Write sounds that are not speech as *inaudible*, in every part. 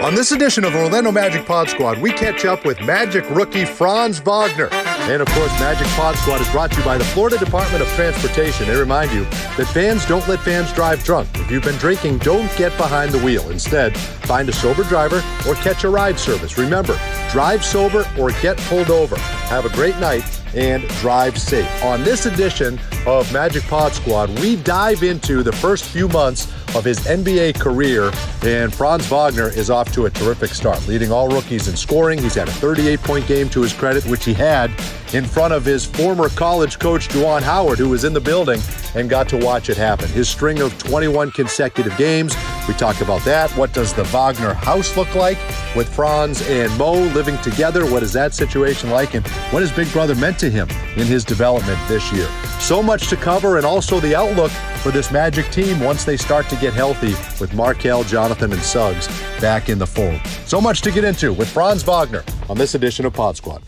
On this edition of Orlando Magic Pod Squad, we catch up with Magic rookie Franz Wagner. And of course, Magic Pod Squad is brought to you by the Florida Department of Transportation. They remind you that fans don't let fans drive drunk. If you've been drinking, don't get behind the wheel. Instead, find a sober driver or catch a ride service. Remember, drive sober or get pulled over. Have a great night and drive safe. On this edition of Magic Pod Squad, we dive into the first few months of his NBA career, and Franz Wagner is off to a terrific start, leading all rookies in scoring. He's had a 38 point game to his credit, which he had in front of his former college coach, Juwan Howard, who was in the building and got to watch it happen. His string of 21 consecutive games, we talk about that. What does the Wagner house look like with Franz and Mo living together? What is that situation like? And what has Big Brother meant to him in his development this year? So much to cover, and also the outlook for this Magic team once they start to get healthy with Markelle, Jonathan, and Suggs back in the fold. So much to get into with Franz Wagner on this edition of Pod Squad.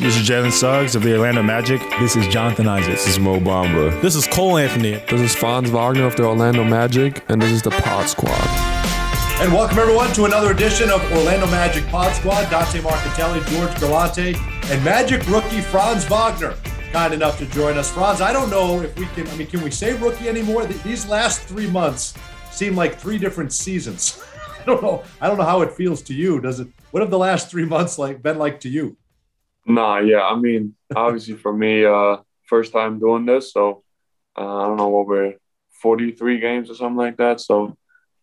This is Jalen Suggs of the Orlando Magic. This is Jonathan Isaac. This is Mo Bamba. This is Cole Anthony. This is Franz Wagner of the Orlando Magic, and this is the Pod Squad. And welcome everyone to another edition of Orlando Magic Pod Squad. Dante Marchitelli, George Galante, and Magic rookie Franz Wagner kind enough to join us. Franz, I don't know if we can, I mean, can we say rookie anymore? These last three months seem like three different seasons. *laughs* I don't know. I don't know how it feels to you. Does it, what have the last three months like been like to you? Nah, yeah. I mean, obviously for me, uh, first time doing this. So uh, I don't know, over 43 games or something like that. So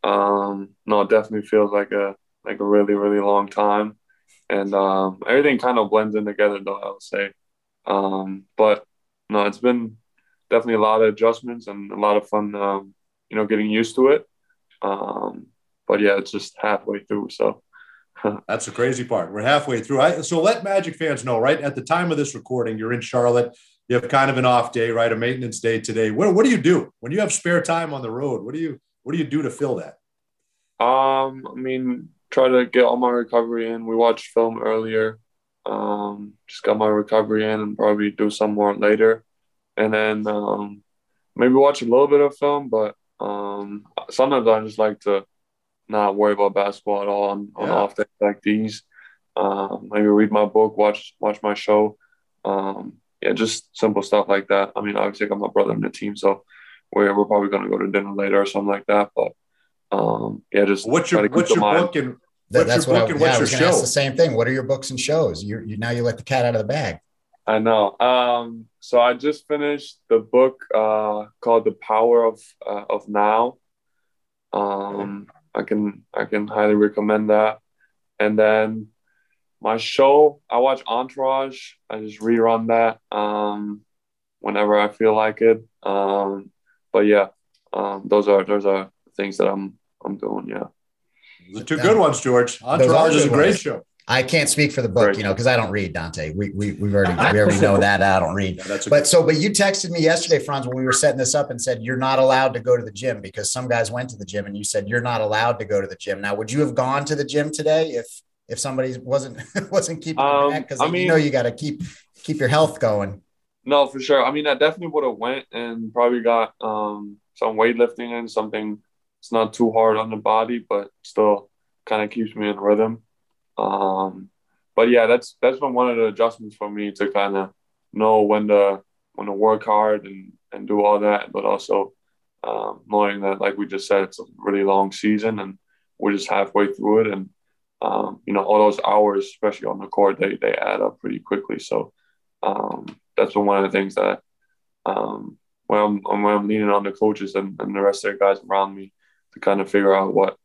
um, no, it definitely feels like a, like a really, really long time. And um, everything kind of blends in together though, I would say. Um, but no, it's been definitely a lot of adjustments and a lot of fun, um, you know, getting used to it. Um, but yeah, it's just halfway through. So *laughs* that's the crazy part. We're halfway through. I, so let Magic fans know, right? At the time of this recording, you're in Charlotte. You have kind of an off day, right? A maintenance day today. What, what do you do when you have spare time on the road? What do you what do you do to fill that? Um, I mean, try to get all my recovery in. We watched film earlier. Um, just got my recovery in and probably do some more later. And then um, maybe watch a little bit of film, but um, sometimes I just like to not worry about basketball at all on, on yeah. off days like these. Um, maybe read my book, watch watch my show. Um, yeah, just simple stuff like that. I mean, obviously, I got my brother in the team, so we're, we're probably going to go to dinner later or something like that. But um, yeah, just what's your what's your book and that, that's what I, yeah, I was to ask the same thing. What are your books and shows? You, you now you let the cat out of the bag. I know. Um, so I just finished the book uh, called "The Power of uh, of Now." Um, I can I can highly recommend that. And then my show, I watch Entourage. I just rerun that um, whenever I feel like it. Um, but yeah, um, those are those are things that I'm I'm doing. Yeah. The two good ones, George. Entourage is a great show. I can't speak for the book, you know, because I don't read Dante. We we we've already we already *laughs* know that I don't read. Yeah, but so, but you texted me yesterday, Franz, when we were setting this up, and said you're not allowed to go to the gym because some guys went to the gym, and you said you're not allowed to go to the gym. Now, would you have gone to the gym today if if somebody wasn't *laughs* wasn't keeping um? Because I mean, you know you got to keep keep your health going. No, for sure. I mean, I definitely would have went and probably got um, some weightlifting and something. It's not too hard on the body, but still kind of keeps me in rhythm. Um, but yeah, that's that's been one of the adjustments for me to kind of know when to when to work hard and and do all that, but also um, knowing that, like we just said, it's a really long season and we're just halfway through it, and um, you know all those hours, especially on the court, they they add up pretty quickly. So um, that's been one of the things that um, when I'm when I'm leaning on the coaches and, and the rest of the guys around me to kind of figure out what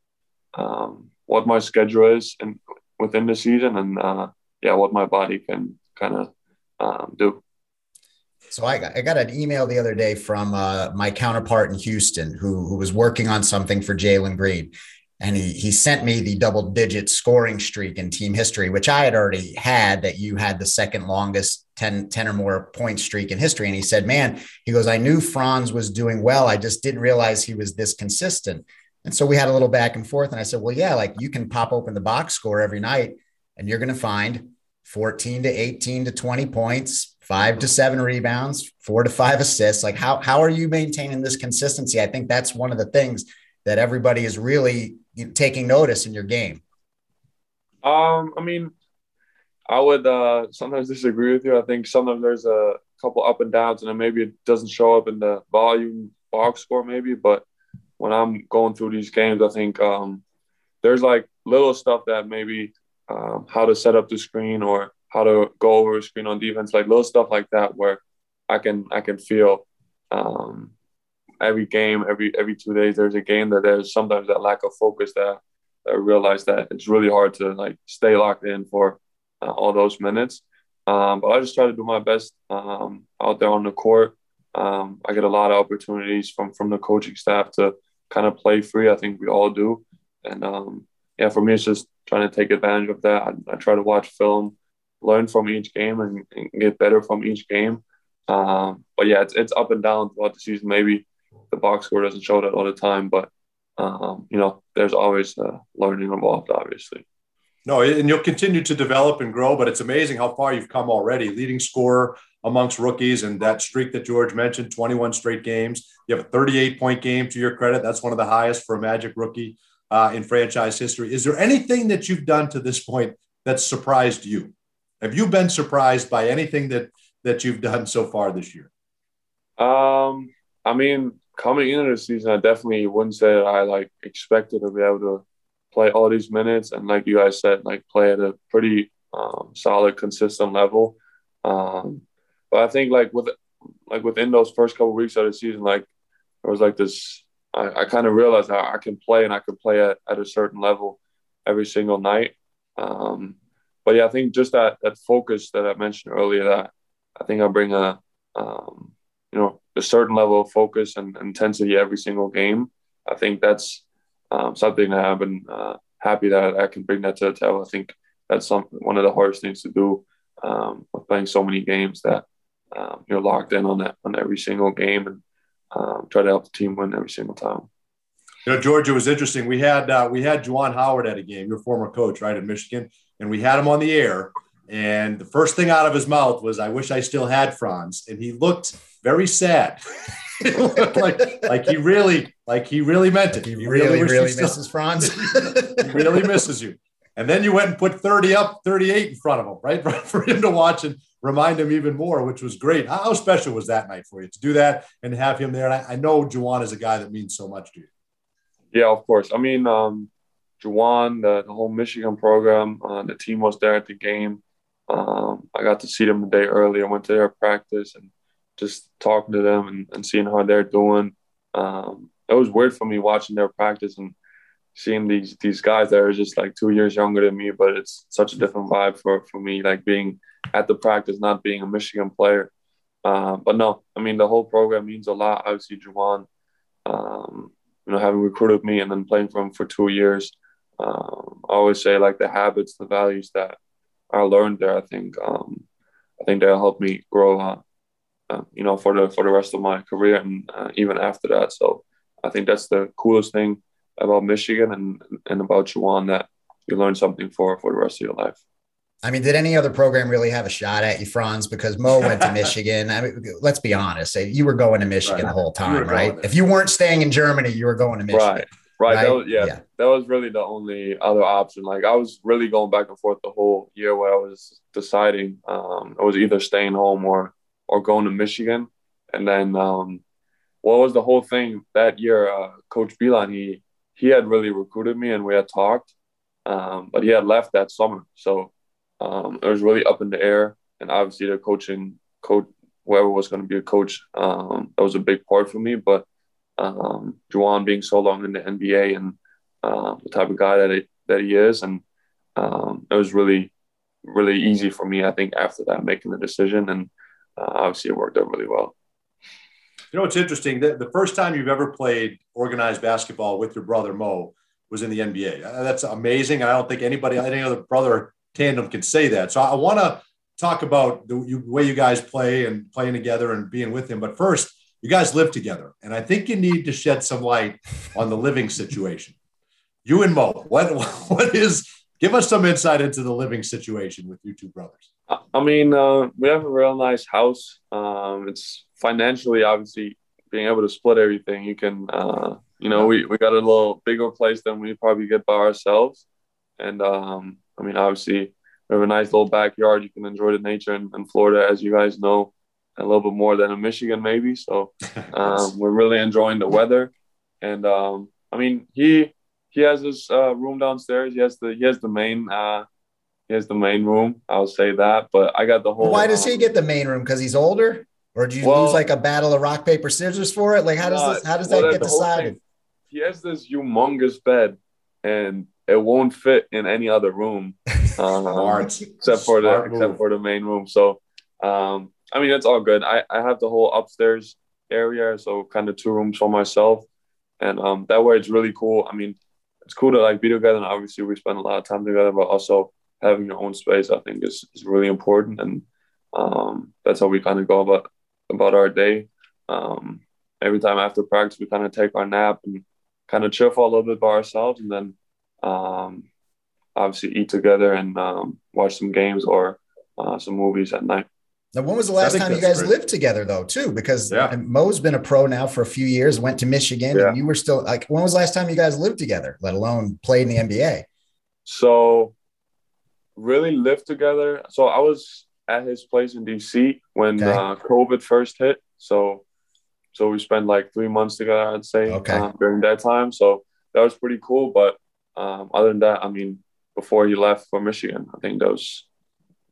um, what my schedule is and within the season and uh, yeah, what my body can kind of um, do. So I got, I got an email the other day from uh, my counterpart in Houston who, who was working on something for Jalen Green. And he, he sent me the double digit scoring streak in team history, which I had already had that you had the second longest 10, 10 or more point streak in history. And he said, man, he goes, I knew Franz was doing well. I just didn't realize he was this consistent. And so we had a little back and forth. And I said, well, yeah, like you can pop open the box score every night and you're going to find 14 to 18 to 20 points, five to seven rebounds, four to five assists. Like how, how are you maintaining this consistency? I think that's one of the things that everybody is really taking notice in your game? Um, I mean, I would uh, sometimes disagree with you. I think sometimes there's a couple up and downs, and then maybe it doesn't show up in the volume box score, maybe. But when I'm going through these games, I think um, there's like little stuff that maybe um, how to set up the screen or how to go over a screen on defense, like little stuff like that, where I can I can feel um, every game, every every two days, there's a game that there's sometimes that lack of focus that I realize that it's really hard to like stay locked in for uh, all those minutes. Um, but I just try to do my best um, out there on the court. Um, I get a lot of opportunities from from the coaching staff to kind of play free. I think we all do, and um, yeah, for me, it's just trying to take advantage of that. I, I try to watch film, learn from each game, and, and get better from each game. Um, but yeah, it's, it's up and down throughout the season. Maybe the box score doesn't show that all the time, but um, you know, there's always uh, learning involved, obviously. No, and you'll continue to develop and grow, but it's amazing how far you've come already. Leading scorer amongst rookies and that streak that George mentioned 21 straight games. You have a 38 point game to your credit. That's one of the highest for a Magic rookie uh, in franchise history. Is there anything that you've done to this point that surprised you? Have you been surprised by anything that that you've done so far this year? Um, I mean, coming into the season, I definitely wouldn't say I like expected to be able to play all these minutes and, like you guys said, like play at a pretty um, solid, consistent level. Um, but I think like with like within those first couple of weeks of the season, like there was like this. I, I kind of realized I can play and I can play at, at a certain level every single night. Um, but yeah, I think just that that focus that I mentioned earlier that I think I bring a um, you know a certain level of focus and intensity every single game. I think that's um, something that I've been uh, happy that I can bring that to the table. I think that's some one of the hardest things to do um, with playing so many games that um, you're locked in on that on every single game and um, try to help the team win every single time. You know, George, it was interesting. We had uh, we had Juwan Howard at a game, your former coach, right in Michigan, and we had him on the air. And the first thing out of his mouth was, "I wish I still had Franz," and he looked very sad. *laughs* like like he really like he really meant it. He, he really really, really misses still, Franz. *laughs* he really misses you. And then you went and put 30 up, 38 in front of him, right? *laughs* For him to watch and remind him even more, which was great. How special was that night for you to do that and have him there? And I, I know Juwan is a guy that means so much to you. Yeah, of course. I mean, um, Juwan, the, the whole Michigan program, uh, the team was there at the game. Um, I got to see them the day early. I went to their practice and just talking to them and, and seeing how they're doing. Um, it was weird for me watching their practice and seeing these these guys that are just like two years younger than me, but it's such a different vibe for for me, like being at the practice, not being a Michigan player. Uh, but no, I mean the whole program means a lot. Obviously, Juwan, um, you know, having recruited me and then playing for him for two years, um, I always say like the habits, the values that I learned there. I think um, I think they'll help me grow. Uh, uh, you know, for the for the rest of my career and uh, even after that. So I think that's the coolest thing about Michigan and and about Juwan that you learn something for for the rest of your life. I mean, did any other program really have a shot at you, Franz? Because Mo went to *laughs* Michigan. I mean, let's be honest. You were going to Michigan right. the whole time, right? If you weren't staying in Germany, you were going to Michigan. Right. Right. right? That was, yeah, yeah, that was really the only other option. Like I was really going back and forth the whole year where I was deciding. Um, I was either staying home or or going to Michigan. And then um, what was the whole thing that year? Uh, Coach Beilein, he he had really recruited me and we had talked, um, but he had left that summer. So um, it was really up in the air. And obviously, the coaching coach, whoever was going to be a coach, um, that was a big part for me. But um, Juwan being so long in the NBA and uh, the type of guy that he, that he is, and um, it was really really easy for me. I think after that, making the decision, and uh, obviously it worked out really well. You know, it's interesting that the first time you've ever played organized basketball with your brother Mo was in the NBA. That's amazing. I don't think anybody, any other brother tandem can say that. So I want to talk about the way you guys play and playing together and being with him. But first, you guys live together, and I think you need to shed some light on the living situation. *laughs* You and Mo, what *laughs* what is? Give us some insight into the living situation with you two brothers. I mean, uh, we have a real nice house. Um, it's financially, obviously, being able to split everything. You can uh, you know, we, we got a little bigger place than we probably get by ourselves. And um, I mean, obviously, we have a nice little backyard. You can enjoy the nature in, in Florida, as you guys know, a little bit more than in Michigan, maybe. So *laughs* um, we're really enjoying the weather. And um, I mean, he he has his uh, room downstairs. He has the he has the main uh, he has the main room. I'll say that. But I got the whole. Why does he get the main room? Because he's older, or do you Well- lose like a battle of rock paper scissors for it? Like how does Uh, this how does well, that that's get decided? thing. He has this humongous bed, and it won't fit in any other room. *laughs* Um, except for the Smart except move. for the main room. So um I mean it's all good. I, I have the whole upstairs area, so kind of two rooms for myself. And um that way it's really cool. I mean, it's cool to like be together and obviously we spend a lot of time together, but also having your own space I think is, is really important and um that's how we kind of go about about our day. Um every time after practice we kind of take our nap and kind of chill for a little bit by ourselves and then um obviously eat together and um, watch some games or uh, some movies at night. Now, when was the last time you guys great. lived together, though? Too, because Yeah. Mo's been a pro now for a few years. Went to Michigan, Yeah. and you were still like. When was the last time you guys lived together? Let alone played in the NBA? So, really lived together. So I was at his place in DC when Okay. uh, COVID first hit. So, so we spent like three months together. I'd say Okay. um, during that time. So that was pretty cool. But um, other than that, I mean, before you left for Michigan, I think those.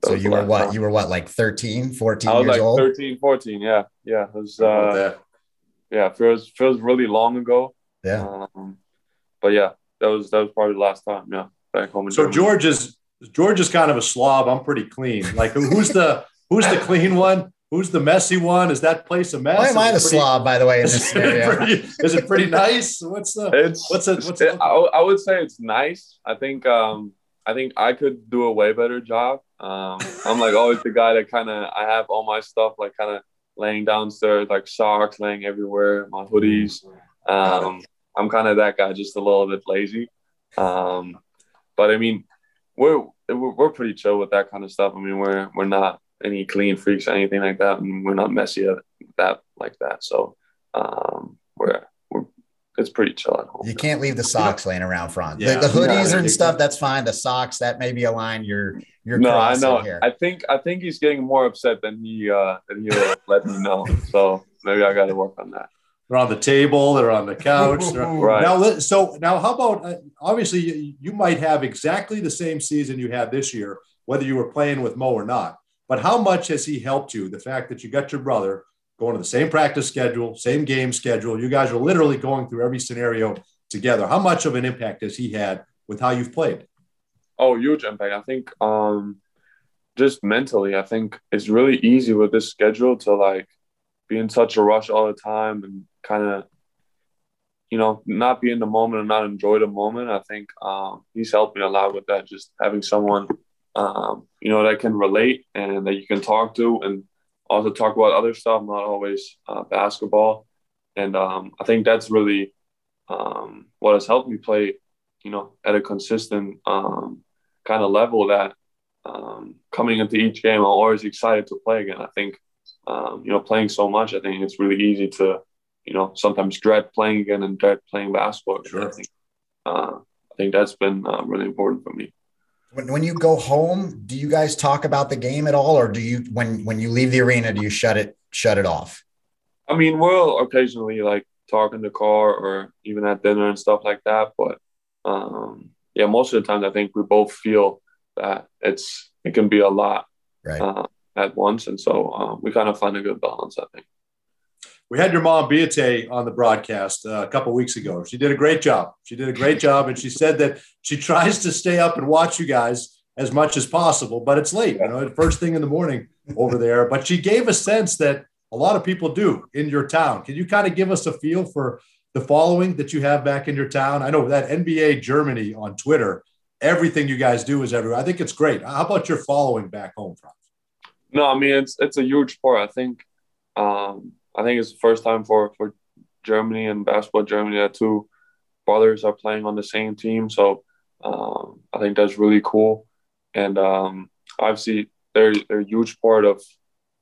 was. So you were what? time. You were what? Like 13, 14 I was years like old. 13, 14. Yeah, yeah. It was. How Uh, that? yeah, feels feels really long ago. Yeah. Um, but yeah, that was that was probably the last time. Yeah, back home So Germany. George is George is kind of a slob. I'm pretty clean. Like who's the who's the clean one? Who's the messy one? Is that place a mess? Why am I the Is pretty- slob, by the way, in *laughs* this Is it, scenario? pretty, is it pretty nice? What's the It's What's it- what's it, it- I, I would say it's nice. I think um I think I could do a way better job. Um, I'm like always the guy that kind of I have all my stuff like kind of laying downstairs, like socks laying everywhere, my hoodies. Um, I'm kind of that guy, just a little bit lazy. Um, but I mean, we're we're we're pretty chill with that kind of stuff. I mean, we're we're not any clean freaks or anything like that, and we're not messy at that like that. So um, we're we're it's pretty chill at home. You can't leave the socks laying around, Franz. Yeah. the, the hoodies Yeah. and stuff, that's fine. The socks, that may be a line you're you're no, I know. here. I think I think he's getting more upset than he uh than he'll let me know. So maybe I got to work on that. They're on the table. They're on the couch. they're- *laughs* Right. Now, so now, how about uh, obviously you, you might have exactly the same season you had this year, whether you were playing with Mo or not. But how much has he helped you? The fact that you got your brother going to the same practice schedule, same game schedule. You guys are literally going through every scenario together. How much of an impact has he had with how you've played? Oh, huge impact. I think um just mentally, I think it's really easy with this schedule to like be in such a rush all the time and kind of you know not be in the moment and not enjoy the moment. I think um, he's helped me a lot with that. Just having someone um, you know that can relate and that you can talk to and also talk about other stuff, not always uh, basketball. And um, I think that's really um, what has helped me play, you know, at a consistent um, kind of level that um, coming into each game, I'm always excited to play again. I think, um, you know, playing so much, I think it's really easy to, you know, sometimes dread playing again and dread playing basketball. Sure. I think, uh, I think that's been uh, really important for me. When, when you go home, do you guys talk about the game at all, or do you when when you leave the arena, do you shut it shut it off? I mean, we'll occasionally like talk in the car or even at dinner and stuff like that. But um, yeah, most of the time, I think we both feel that it's it can be a lot Right. uh, at once, and so uh, we kind of find a good balance. I think. We had your mom Beate on the broadcast uh, a couple weeks ago. She did a great job. She did a great job, and she said that she *laughs* tries to stay up and watch you guys as much as possible, but it's late, you know, first thing in the morning over there. But she gave a sense that a lot of people do in your town. Can you kind of give us a feel for the following that you have back in your town? I know that NBA Germany on Twitter, everything you guys do is everywhere. I think it's great. How about your following back home, Franz? No, I mean it's it's a huge part. I think um, I think it's the first time for for Germany and basketball Germany that two brothers are playing on the same team. So um, I think that's really cool. And um, obviously they're they're a huge part of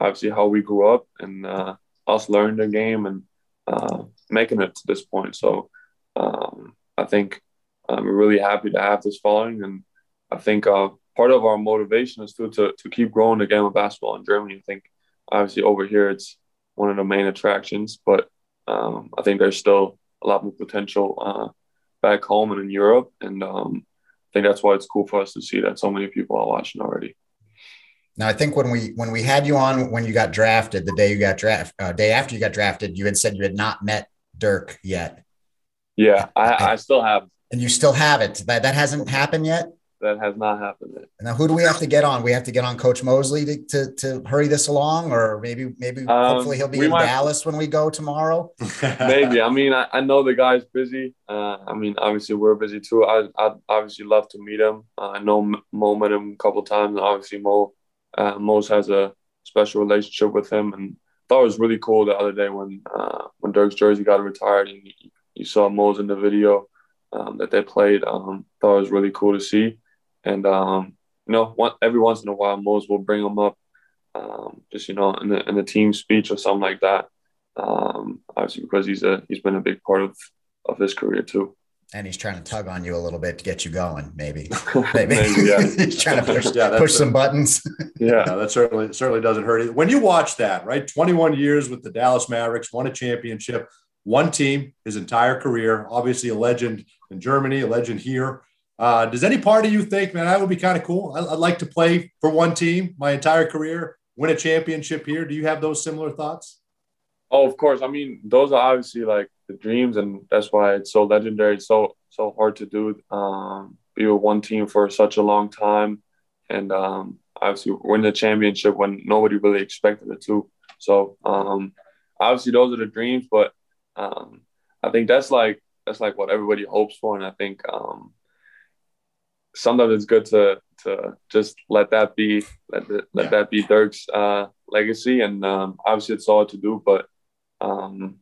obviously how we grew up and uh, us learning the game and uh, making it to this point. So um, I think um, we're really happy to have this following, and I think uh, part of our motivation is to, to to keep growing the game of basketball in Germany. I think obviously over here it's one of the main attractions, but um, I think there's still a lot more potential uh, back home and in Europe, and um, I think that's why it's cool for us to see that so many people are watching already. Now, I think when we when we had you on when you got drafted, the day you got drafted, uh, day after you got drafted, you had said you had not met Dirk yet. Yeah, I, I still have. And you still have it. That that hasn't happened yet. That has not happened yet. Now, who do we have to get on? We have to get on Coach Mosley to to, to hurry this along, or maybe maybe um, hopefully he'll be in might, Dallas when we go tomorrow. *laughs* maybe. I mean, I, I know the guy's busy. Uh, I mean, obviously we're busy too. I I obviously love to meet him. Uh, I know Mo met him a couple times, and obviously Mo uh, Mose has a special relationship with him, and I thought it was really cool the other day when uh, when Dirk's jersey got retired, and you, you saw Mose in the video um, that they played. Um, thought it was really cool to see, and um, you know, one, every once in a while, Mose will bring him up, um, just you know, in the in the team speech or something like that. Um, obviously, because he's a he's been a big part of of his career too and he's trying to tug on you a little bit to get you going. Maybe, *laughs* maybe, maybe yeah. *laughs* he's trying to push, yeah, push some buttons. *laughs* yeah, that certainly certainly doesn't hurt. Either. When you watch that, right? Twenty one years with the Dallas Mavericks, won a championship, one team his entire career. Obviously, a legend in Germany, a legend here. Uh, does any part of you think, man, that would be kind of cool? I'd like to play for one team my entire career, win a championship here. Do you have those similar thoughts? Oh, of course. I mean, those are obviously like the dreams, and that's why it's so legendary. It's so so hard to do. Um, be with one team for such a long time, and um, obviously win the championship when nobody really expected it to. So um, obviously those are the dreams, but um, I think that's like that's like what everybody hopes for, and I think um, sometimes it's good to to just let that be let the, let yeah. that be Dirk's uh, legacy, and um, obviously it's all to do, but um,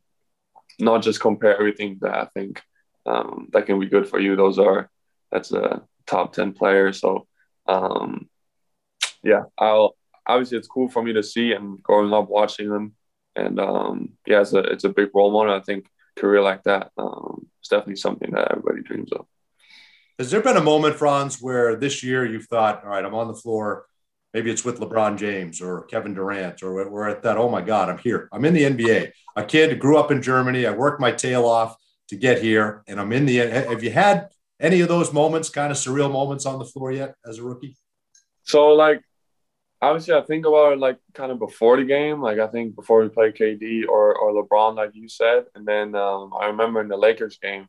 not just compare everything that I think um, that can be good for you. Those are that's a top ten player. So um, yeah, I'll obviously it's cool for me to see and growing up watching them. And um, yeah, it's a it's a big role model. I think career like that um, is definitely something that everybody dreams of. Has there been a moment, Franz, where this year you've thought, all right, I'm on the floor Maybe it's with LeBron James or Kevin Durant, or we're at that. Oh my God, I'm here. I'm in the NBA. A kid grew up in Germany. I worked my tail off to get here, and I'm in the. Have you had any of those moments, kind of surreal moments, on the floor yet as a rookie? So, like, obviously, I think about it like kind of before the game. Like, I think before we play KD or or LeBron, like you said, and then um, I remember in the Lakers game,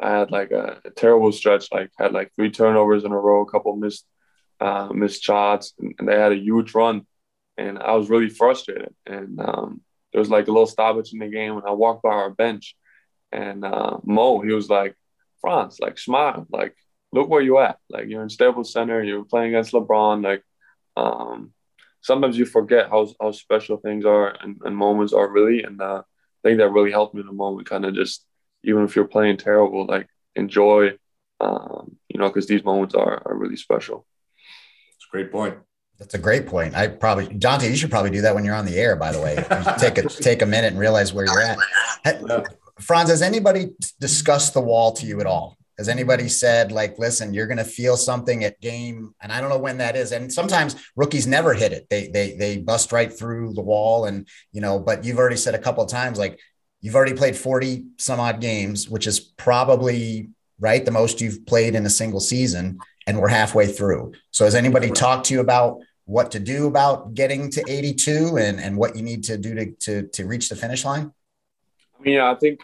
I had like a, a terrible stretch. Like, had like three turnovers in a row, a couple missed uh, missed shots, and, and, they had a huge run. And I was really frustrated. And um, there was like a little stoppage in the game, and I walked by our bench, and uh, Mo, he was like, "Franz, like smile, like look where you at. Like you're in Staples Center, you're playing against LeBron. Like um, sometimes you forget how how special things are and, and moments are really. And uh, I think that really helped me in the moment. Kind of just even if you're playing terrible, like enjoy, um, you know, because these moments are are really special. It's a great point. That's a great point. I probably, Dante, you should probably do that when you're on the air. By the way, take a *laughs* take a minute and realize where you're at. Franz, has anybody discussed the wall to you at all? Has anybody said like, listen, you're going to feel something at game, and I don't know when that is. And sometimes rookies never hit it; they they they bust right through the wall, and you know. But you've already said a couple of times like you've already played 40 some odd games, which is probably right the most you've played in a single season and we're halfway through. So has anybody talked to you about what to do about getting to 82 and, and what you need to do to, to, to reach the finish line? I mean, I think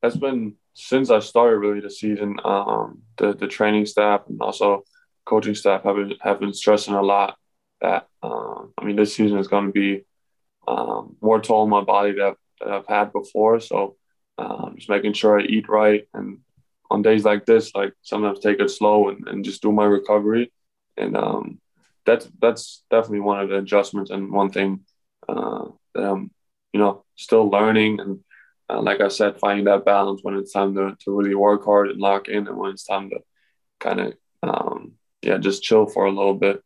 that's been since I started really the season. Um, the, the training staff and also coaching staff have been, have been stressing a lot that, um, I mean, this season is going to be um, more toll on my body that, that I've had before. So um, just making sure I eat right and on days like this, like sometimes take it slow and, and just do my recovery. And um, that's that's definitely one of the adjustments and one thing uh, that I'm, you know, still learning. And uh, like I said, finding that balance when it's time to, to really work hard and lock in, and when it's time to kind of, um, yeah, just chill for a little bit.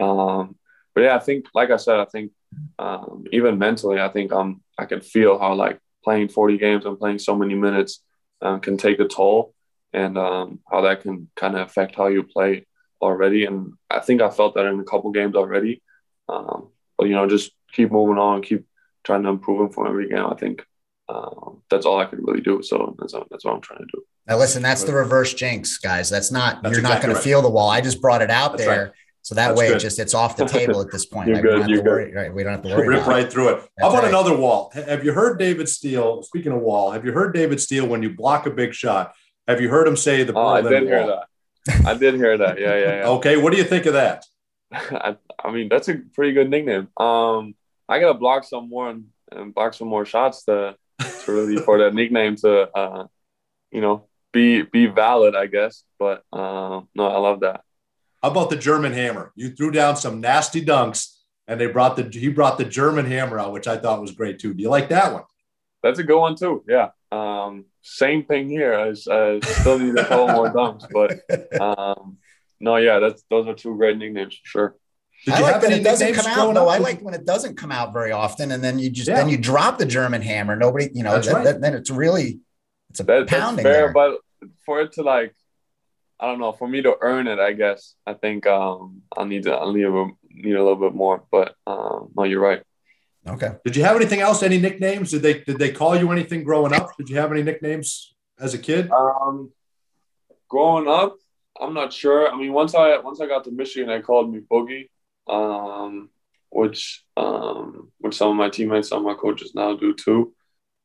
Um, but yeah, I think, like I said, I think um, even mentally, I think I'm, I can feel how like playing 40 games and playing so many minutes um, can take a toll and um, how that can kind of affect how you play already. And I think I felt that in a couple games already. Um, but you know, just keep moving on, keep trying to improve from every game. I think um, that's all I could really do. So that's that's what I'm trying to do. Now, listen, that's the reverse jinx, guys. That's not that's you're exactly not going right. to feel the wall. I just brought it out that's there. Right. So that that's way, it just it's off the table at this point. you're good. You're good. Worry, right? We don't have to worry. Rip right it. through it. How about right. another wall? Have you heard David Steele? Speaking of wall, have you heard David Steele when you block a big shot? Have you heard him say the? Oh, I did wall? hear that. I did hear that. Yeah, yeah, yeah. okay, what do you think of that? *laughs* I, I mean, that's a pretty good nickname. Um, I gotta block some more and, and block some more shots to to really for that nickname to uh, you know be be valid, I guess. But um, no, I love that. How about the German hammer? You threw down some nasty dunks, and they brought the he brought the German hammer out, which I thought was great too. Do you like that one? That's a good one too. Yeah. Um, same thing here. I, I still need a couple more dunks, but *laughs* um, no, yeah, that's those are two great nicknames for sure. Did I like that it doesn't come out though. I like when it doesn't come out very often, and then you just yeah. then you drop the German hammer. Nobody, you know, that, right. that, then it's really it's a that, pounding. That's fair, there. but for it to like, I don't know, for me to earn it, I guess I think um I need to I need a, need a little bit more. But um, no, you're right. Okay. Did you have anything else? Any nicknames? Did they did they call you anything growing up? Did you have any nicknames as a kid? Um, growing up, I'm not sure. I mean, once I once I got to Michigan, they called me Boogie um, which um, which some of my teammates, some of my coaches now do too.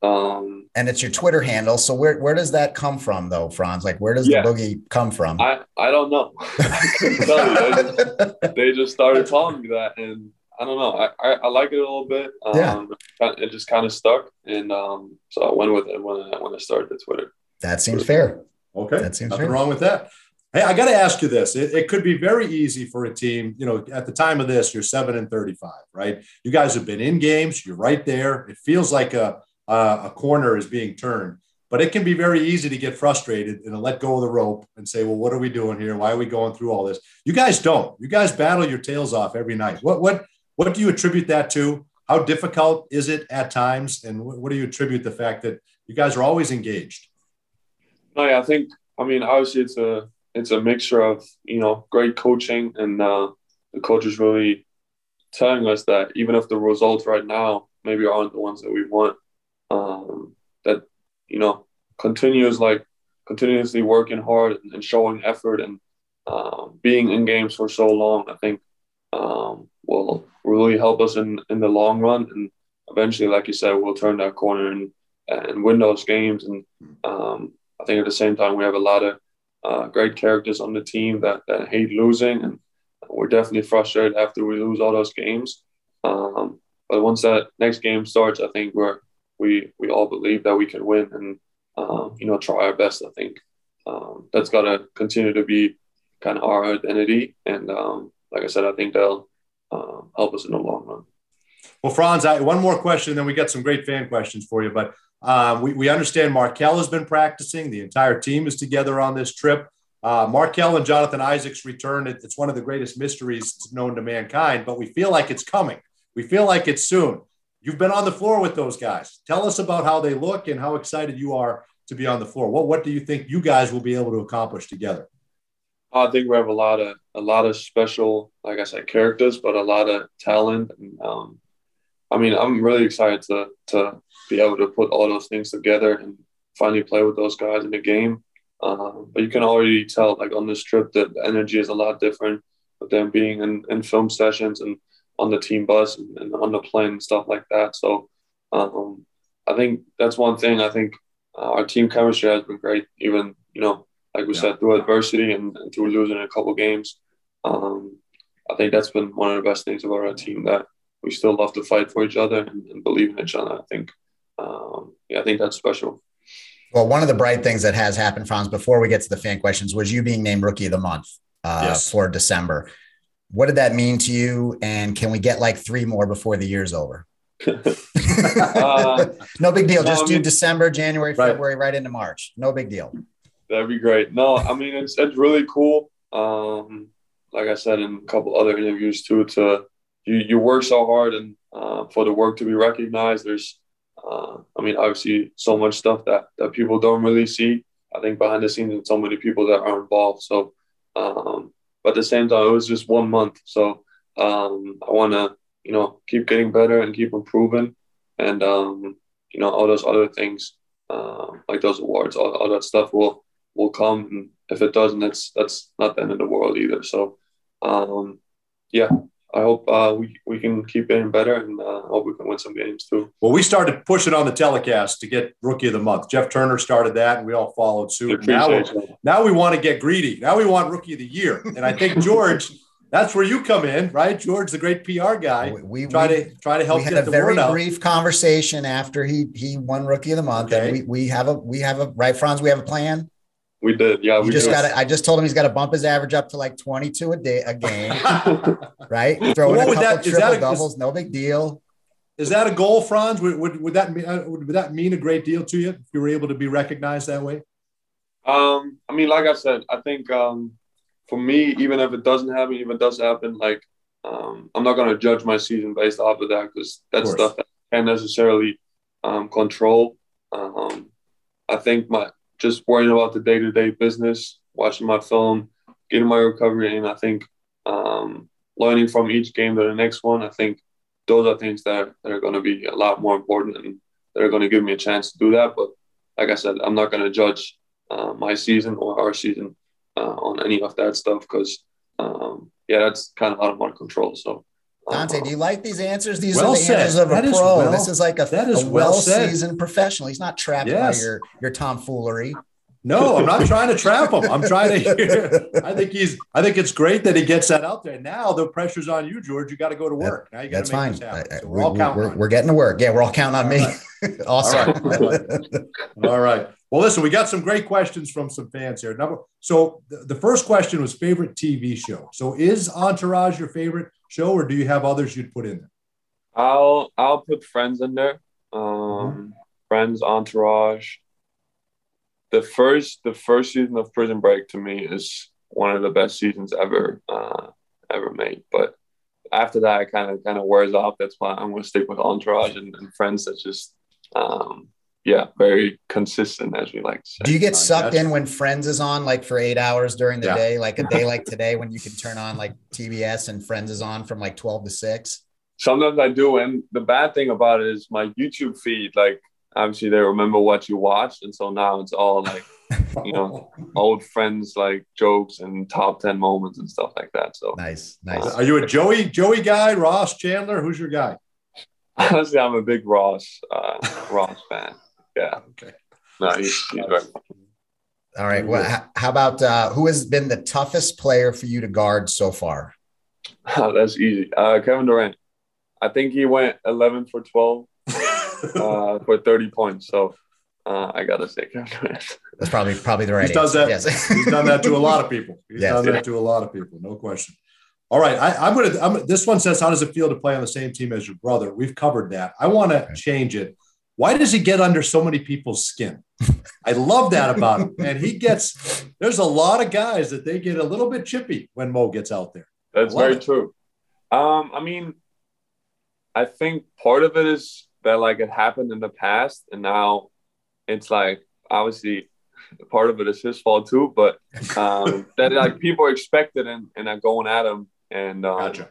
Um, and it's your Twitter handle. So where where does that come from, though, Franz? Like, where does yeah. the boogie come from? I I don't know. *laughs* they, just, *laughs* they, just, started calling me that, and I don't know. I, I, I like it a little bit. Um, yeah. It just kind of stuck, and um, so I went with it when I, when I started the Twitter. That seems fair. Okay, that seems nothing fair. wrong with that. Hey, I got to ask you this. It, it, could be very easy for a team. You know, at the time of this, you're seven and 35, right? You guys have been in games. You're right there. It feels like a, a, a corner is being turned, but it can be very easy to get frustrated and let go of the rope and say, well, what are we doing here? Why are we going through all this? You guys don't. You guys battle your tails off every night. What, what, what do you attribute that to? How difficult is it at times? And what, what do you attribute the fact that you guys are always engaged? No, yeah, I think, I mean, obviously it's a, it's a mixture of you know great coaching and uh, the coaches really telling us that even if the results right now maybe aren't the ones that we want, um, that you know continues like continuously working hard and showing effort and uh, being in games for so long, I think um, will really help us in in the long run and eventually, like you said, we'll turn that corner and and win those games. And um, I think at the same time we have a lot of uh, great characters on the team that, that hate losing, and we're definitely frustrated after we lose all those games. Um, but once that next game starts, I think we're we we all believe that we can win and um, you know try our best. I think um, that's got to continue to be kind of our identity, and um, like I said, I think they'll uh, help us in the long run. Well, Franz, I, one more question, then we got some great fan questions for you. But um, we, we understand Markelle has been practicing. The entire team is together on this trip. Uh, Markelle and Jonathan Isaac's return, it, it's one of the greatest mysteries known to mankind, but we feel like it's coming. We feel like it's soon. You've been on the floor with those guys. Tell us about how they look and how excited you are to be on the floor. What, what do you think you guys will be able to accomplish together? I think we have a lot of a lot of special, like I said, characters, but a lot of talent. And um, I mean, I'm really excited to to be able to put all those things together and finally play with those guys in the game. Um, but you can already tell, like on this trip, that the energy is a lot different with them being in, in film sessions and on the team bus and, and on the plane and stuff like that. So um, I think that's one thing. I think uh, our team chemistry has been great, even, you know, like we yeah. said, through adversity and, and, through losing a couple games. Um, I think that's been one of the best things about our team that we still love to fight for each other and, and believe in each other. I think um, yeah, I think that's special. Well, one of the bright things that has happened, Franz, before we get to the fan questions, was you being named Rookie of the Month uh, yes. for December. What did that mean to you? And can we get like three more before the year's over? uh, *laughs* *laughs* no big deal. Just no, do mean, December, January, right. February, right. right into March. No big deal. That'd be great. No, I mean it's it's really cool. Um, like I said in a couple other interviews too, to you you work so hard and uh, for the work to be recognized. There's uh, I mean, obviously, so much stuff that that people don't really see. I think behind the scenes, and so many people that are involved. So, um, but at the same time, it was just one month. So um, I want to, you know, keep getting better and keep improving, and um, you know, all those other things, uh, like those awards, all, all that stuff will will come. And if it doesn't, that's that's not the end of the world either. So, um, yeah, I hope uh, we, we can keep getting better and uh, hope we can win some games too. Well, we started pushing on the telecast to get Rookie of the Month. Jeff Turner started that, and we all followed suit. Now, now we want to get greedy. Now we want Rookie of the Year, and I think George. *laughs* that's where you come in, right, George, the great PR guy. We, we try to try to help. We had a very brief conversation after he he won Rookie of the Month, okay. and we we have a we have a right, Franz. We have a plan. We did, yeah. We just got. I just told him he's got to bump his average up to like 22 a day a game, *laughs* right? Throw in a couple that, triple doubles, no big deal. Is that a goal, Franz? Would, would, would that mean, uh, would that mean a great deal to you if you were able to be recognized that way? Um, I mean, like I said, I think um, for me, even if it doesn't happen, even if it does happen, like um, I'm not going to judge my season based off of that because that's stuff that I can't necessarily um, control. Um, I think my just worrying about the day to day business, watching my film, getting my recovery, and I think um, learning from each game to the next one. I think those are things that, that are going to be a lot more important and that are going to give me a chance to do that. But like I said, I'm not going to judge uh, my season or our season uh, on any of that stuff because, um, yeah, that's kind of out of my control. So. Dante, do you like these answers? These well are the said. answers of that a pro. Well, this is like a, that is a well seasoned professional. He's not trapped yes. by your your tomfoolery. No, I'm not trying to trap him. I'm trying to hear. *laughs* *laughs* I think he's. I think it's great that he gets that out there. Now the pressure's on you, George. You got to go to work. Now you got to make fine. happen. So we're, we're, all counting. We're, we're, getting to work. Yeah, we're all counting on me. *laughs* awesome. All right. all right. Well, listen, we got some great questions from some fans here. Number. So the, the first question was favorite TV show. So is Entourage your favorite show, or do you have others you'd put in there? I'll I'll put Friends in there. Um, mm-hmm. Friends, Entourage the first the first season of Prison Break to me is one of the best seasons ever uh, ever made. But after that, it kind of kind of wears off. That's why I'm going to stick with Entourage and, and Friends. That's just um, yeah, very consistent as we like to say. Do you get sucked in when Friends is on like for eight hours during the yeah. day, like a day like *laughs* today when you can turn on like TBS and Friends is on from like twelve to six? Sometimes I do, and the bad thing about it is my YouTube feed, like obviously they remember what you watched and so now it's all like *laughs* you know old friends like jokes and top 10 moments and stuff like that so. Nice nice. Are you a joey joey guy ross chandler? Who's your guy? Honestly i'm a big ross uh, ross fan yeah okay no he's, he's very all right well how about uh, who has been the toughest player for you to guard so far *laughs* oh, that's easy uh, kevin durant i think he went 11 for 12 *laughs* uh, for 30 points. So uh, I gotta say, Kevin. that's probably probably the right. He does that. Yes. he's done that to a lot of *laughs* people. He's yes. done that to a lot of people. No question. All right, I, am gonna. I'm, this one says, "How does it feel to play on the same team as your brother?" We've covered that. I want to okay. change it. Why does he get under so many people's skin? I love that about him. And he gets. There's a lot of guys that they get a little bit chippy when Mo gets out there. That's very it. true. Um, I mean, I think part of it is that like it happened in the past and now it's like obviously part of it is his fault too but um *laughs* that like people expect it and, and are going at him and um, gotcha.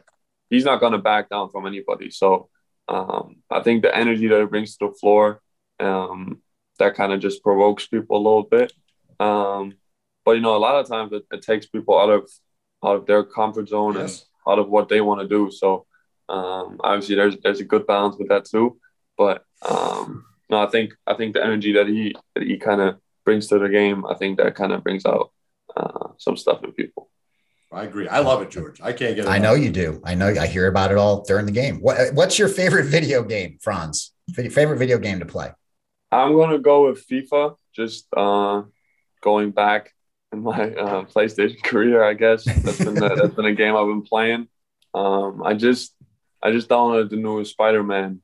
he's not going to back down from anybody so um i think the energy that he brings to the floor um that kind of just provokes people a little bit um but you know a lot of times it, it takes people out of out of their comfort zone yes. and out of what they want to do so um obviously there's there's a good balance with that too but um, no, I think I think the energy that he that he kind of brings to the game, I think that kind of brings out uh, some stuff in people. I agree. I love it, George. I can't get. It. I know you do. I know. I hear about it all during the game. What, what's your favorite video game, Franz? Favorite video game to play? I'm gonna go with FIFA. Just uh, going back in my uh, PlayStation *laughs* career, I guess that's been the, that's been a game I've been playing. Um, I just I just downloaded the newest Spider-Man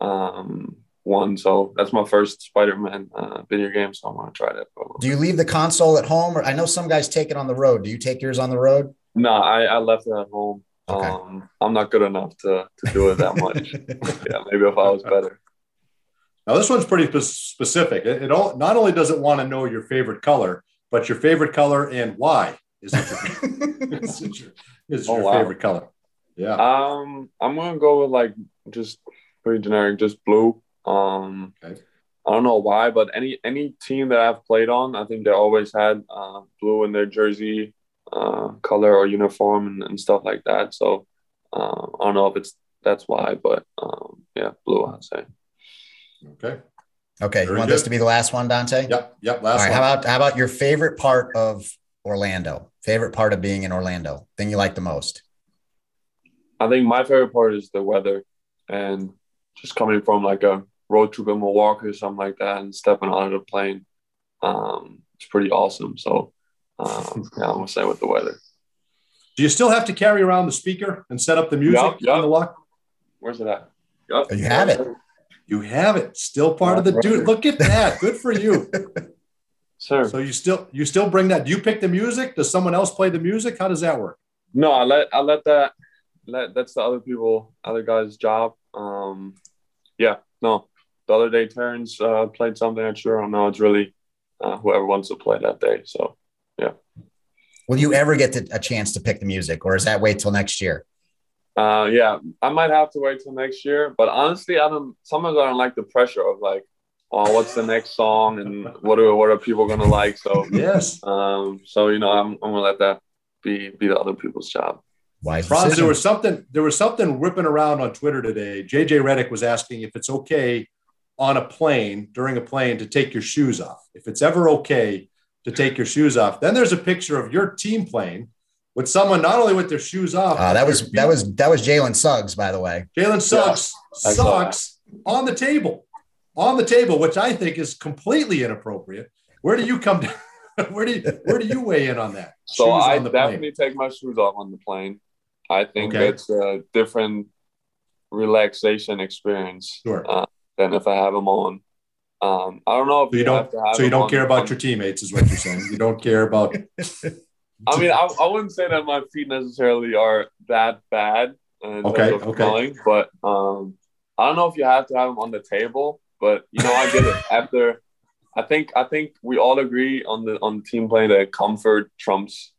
um, one. So that's my first Spider-Man uh, video game. So I want to try that. Do you leave the console at home, or I know some guys take it on the road? Do you take yours on the road? No, I, I left it at home. Okay. Um, I'm not good enough to to do it that much. *laughs* yeah, maybe if I was better. Now this one's pretty specific. It, it all, not only does it want to know your favorite color, but your favorite color and why is it your, *laughs* *laughs* is it your, is Oh, your wow. favorite color? Yeah. Um, I'm gonna go with like just pretty generic, just blue. Um, Okay. I don't know why, but any any team that I've played on, I think they always had uh, blue in their jersey uh, color or uniform and, and stuff like that. So um, I don't know if it's that's why, but um, yeah, blue. I'd say. Okay. Okay, you Very want this to be the last one, Dante? Yep. Yep. Last right. one. How about how about your favorite part of Orlando? Favorite part of being in Orlando? Thing you like the most? I think my favorite part is the weather and just coming from like a road trip in Milwaukee or something like that and stepping out of the plane. Um, it's pretty awesome. So um, *laughs* yeah, I'm gonna say with the weather. Do you still have to carry around the speaker and set up the music Yup, yup. on the lock? Where's it at? Yep. You have it. You have it. Still part of the dude. Look at that. Good for you. *laughs* Sir. So you still you still bring that. Do you pick the music? Does someone else play the music? How does that work? No, I let I let that let that's the other people, other guys' job. Um, yeah, no. The other day turns uh, played something. I'm sure. I don't know. It's really uh, whoever wants to play that day. So yeah. Will you ever get to, a chance to pick the music, or is that wait till next year? uh, yeah, I might have to wait till next year. But honestly, I don't. Sometimes I don't like the pressure of like, oh, what's the next song and what are what are people gonna like? So Yes. um, so you know, I'm I'm gonna let that be be the other people's job. Wise Franz, decision. there was something there was something whipping around on Twitter today. JJ Redick was asking if it's okay on a plane during a plane to take your shoes off. If it's ever okay to take your shoes off. Then there's a picture of your team plane with someone not only with their shoes off. Uh, that was feet- that was that was Jalen Suggs, by the way. Jalen Suggs I saw socks on the table, on the table, which I think is completely inappropriate. Where do you come *laughs* down? Where do you, where do you weigh in on that? So Shoes I on the plane. definitely take my shoes off on the plane. I think Okay. it's a different relaxation experience Sure. uh, than if I have them on. Um, I don't know if So you have don't. to have So you don't on- care about on- your teammates, is what you're saying. You don't care about. *laughs* I mean, I, I wouldn't say that my feet necessarily are that bad. Okay, okay. but um, I don't know if you have to have them on the table. But you know, I get it. *laughs* After, I think I think we all agree on the on the team plane that comfort trumps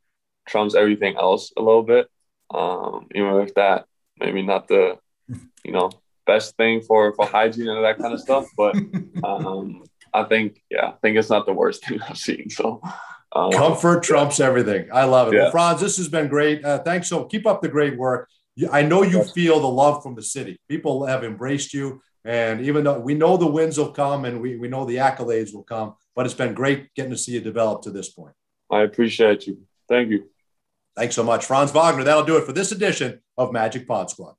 trumps everything else a little bit. Um, even with that, maybe not the you know best thing for for hygiene and that kind of stuff, but *laughs* um, I think yeah, I think it's not the worst *laughs* thing I've seen. So. Um, Comfort trumps everything. I love it. Yeah. Well, Franz, this has been great. Uh, thanks so. Keep up the great work. I know you feel the love from the city. People have embraced you, and even though we know the wins will come and we, we know the accolades will come, but it's been great getting to see you develop to this point. I appreciate you. Thank you. Thanks so much, Franz Wagner. That'll do it for this edition of Magic Pod Squad.